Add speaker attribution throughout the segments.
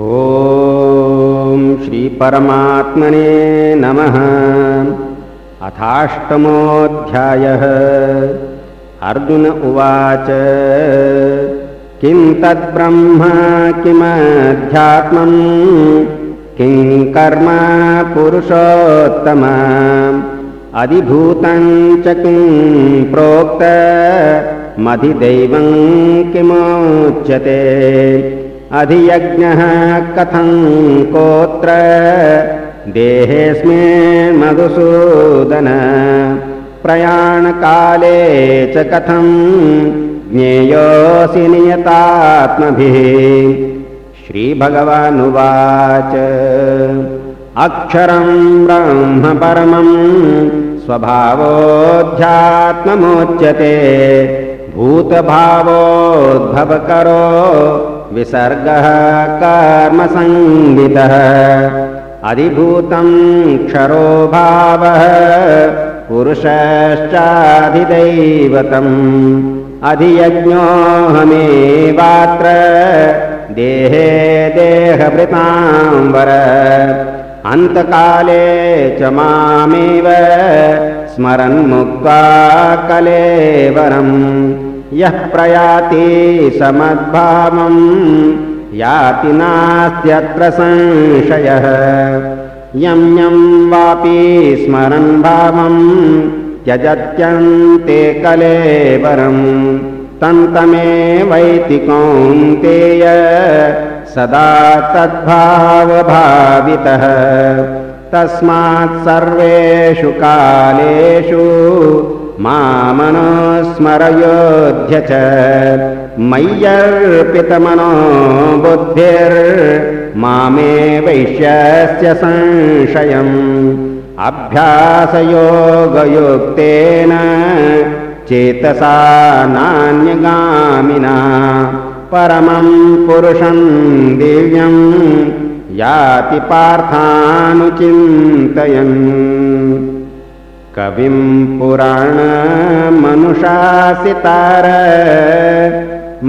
Speaker 1: ॐ श्रीपरमात्मने नमः। अथाष्टमोऽध्यायः। अर्जुन उवाच किं तद्ब्रह्म किमध्यात्मम् किं कर्म पुरुषोत्तम अधिभूतं च किं प्रोक्त मधिदैवं किमोच्यते अधियज्ञः कथं कोत्र? देहेऽस्मे मधुसूदन। प्रयाणकाले च कथं? ज्ञेयोऽसि नियतात्मभिः। श्रीभगवानुवाच। अक्षरं ब्रह्म परमं स्वभावोऽध्यात्ममुच्यते। भूतभावोद्भवकरो विसर्गः कर्मसङ्गितः अधिभूतं क्षरो भावः पुरुषश्चाधिदैवतम्। अधियज्ञोऽहमेवात्र देहे देहभृताम्बर। अन्तकाले च मामेव स्मरन्मुक्त्वा कलेवरम् यः प्रयाति समद्भावम् याति नास्त्यत्र संशयः। यं यं वापि स्मरन् भावम् त्यजत्यन्ते कलेवरम्। तन्तमेवैति कौन्तेय सदा तद्भावभावितः। तस्मात् सर्वेषु कालेषु मामनुस्मरयोध्य च मय्यर्पितमनो बुद्धिर्मामे वैश्यस्य संशयम् अभ्यासयोगयुक्तेन चेतसा नान्यगामिना परमं पुरुषं दिव्यं याति पार्थानुचिन्तयन् कविं पुराणमनुशासितार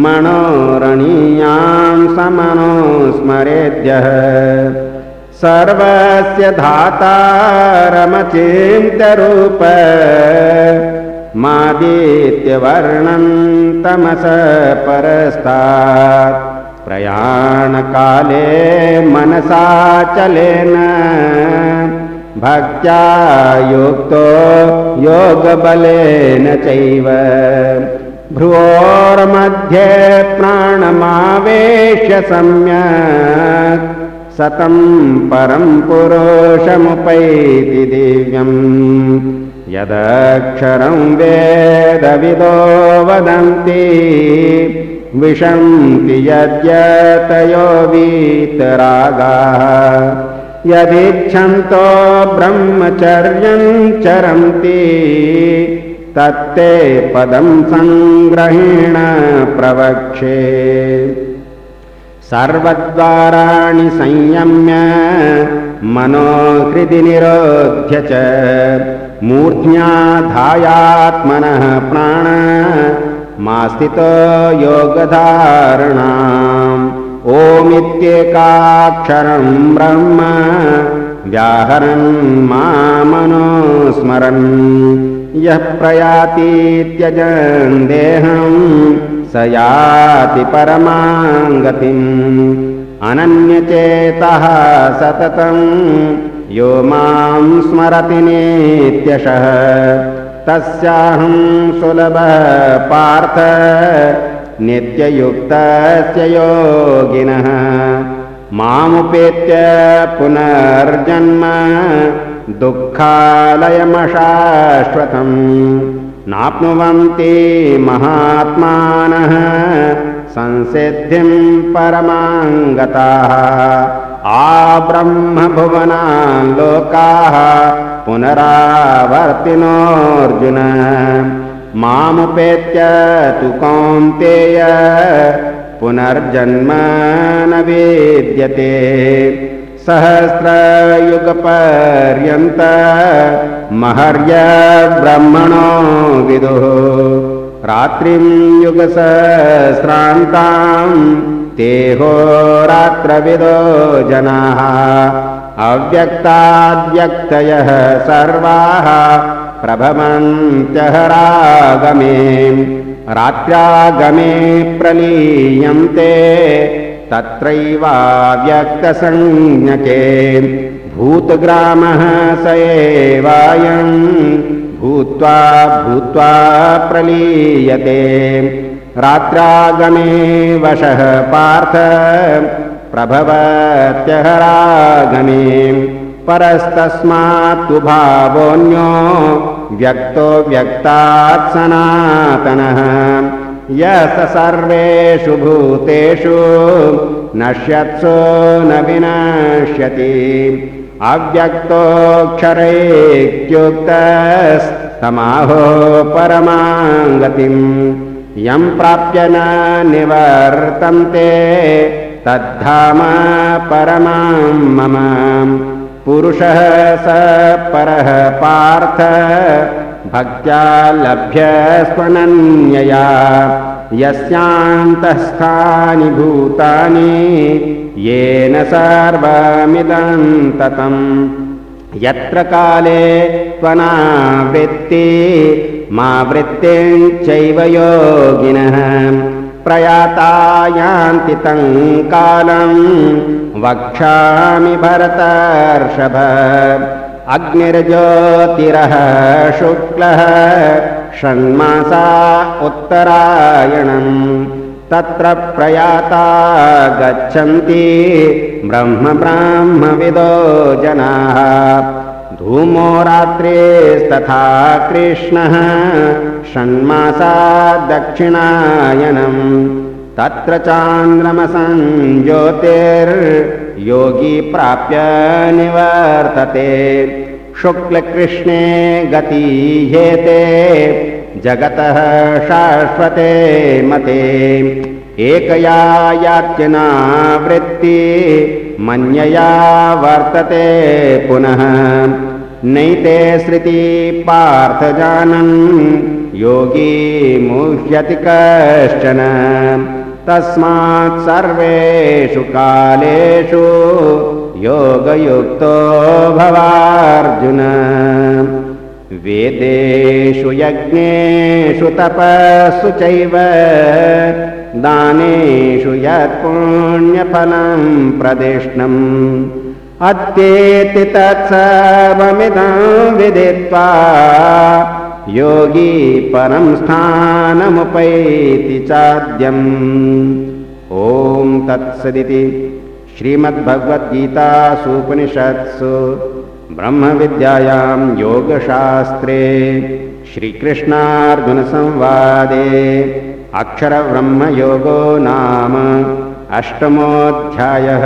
Speaker 1: मनोरणीयां समनुस्मरेद्यः। सर्वस्य धातारमचिन्त्यरूप मादित्यवर्णं तमस परस्तात्। प्रयाणकाले मनसा चलेन भक्त्या युक्तो योगबलेन चैव। भ्रुवोर्मध्ये प्राणमावेश्य सम्यक् सतं परं पुरुषमुपैति दिव्यम्। यदक्षरं वेदविदो वदन्ति विशन्ति यद्यतयो वीतरागाः यदिच्छन्तो ब्रह्मचर्यं चरन्ति तत्ते पदं सङ्ग्रहेण प्रवक्षे सर्वद्वाराणि संयम्य मनोहृदि निरोध्य च मूर्ध्याधायात्मनः प्राण मास्थितो योगधारणाम् ओमित्येकाक्षरं ब्रह्म व्याहरन् मामनुस्मरन्। यः प्रयाति त्यजन् देहम् स याति परमाङ्गतिम् अनन्यचेतः सततं यो मां स्मरति नित्यशः। तस्याहं सुलभः पार्थ नित्ययुक्तस्य योगिनः मामुपेत्य पुनर्जन्म दुःखालयमशाश्वतम्। नाप्नुवन्ति महात्मानः संसिद्धिं परमाङ्गताः। आब्रह्मभुवनान् लोकाः पुनरावर्तिनोऽर्जुन मामुपेत्य तु कौन्तेय पुनर्जन्म न विद्यते सहस्रयुगपर्यन्त महर्यब्रह्मणो विदुः। रात्रिं युगसहस्रान्तां ते होरात्रविदो जनाः। अव्यक्ताद्व्यक्तयः सर्वाः प्रभवन्त्यः रागमे रात्र्यागमे प्रलीयन्ते तत्रैवाव्यक्तसंज्ञके। भूतग्रामः स एवायम् भूत्वा भूत्वा प्रलीयते। रात्रागमे वशः पार्थ प्रभवत्यहरागमे। परस्तस्मात्तु भावोऽन्यो व्यक्तो व्यक्तात् सनातनः। य स सर्वेषु भूतेषु नश्यत्सो न विनश्यति। अव्यक्तोऽक्षरैत्युक्तस्तमाहो परमाङ्गतिम्। यम् प्राप्य न निवर्तन्ते तद्धाम परमां मम पुरुषः स परः पार्थ भक्त्या लभ्यस्वनन्यया यस्यान्तःस्थानि भूतानि येन सर्वमिदं ततम्। यत्र काले त्वनावृत्ति मा वृत्तिञ्चैव योगिनः प्रयाता यान्ति तं कालम् वक्ष्यामि भरतर्षभ। अग्निर्ज्योतिरः शुक्लः षण्मासा उत्तरायणम्। तत्र प्रयाता गच्छन्ति ब्रह्म ब्राह्मविदो जनाः धूमो रात्रिस्तथा कृष्णः षण्मासा दक्षिणायनम्। तत्र चान्द्रमसञ्ज्योतिर्योगी प्राप्य निवर्तते। शुक्लकृष्णे गतीह्येते जगतः शाश्वते मते। एकया यात्यनावृत्ति मन्यया वर्तते पुनः। नैते श्रुति पार्थजानन् योगी मुह्यति कश्चन। तस्मात् सर्वेषु कालेषु योगयुक्तो भवार्जुन। वेदेषु यज्ञेषु तपस्सु चैव दानेषु यत्पुण्यफलं प्रदिष्णम्। अत्येति तत्सर्वमिदं विदित्वा योगी परं स्थानमुपैति चाद्यम्। ॐ तत्सदिति श्रीमद्भगवद्गीतासूपनिषत्सु ब्रह्मविद्यायां योगशास्त्रे श्रीकृष्णार्जुनसंवादे अक्षरब्रह्मयोगो नाम अष्टमोऽध्यायः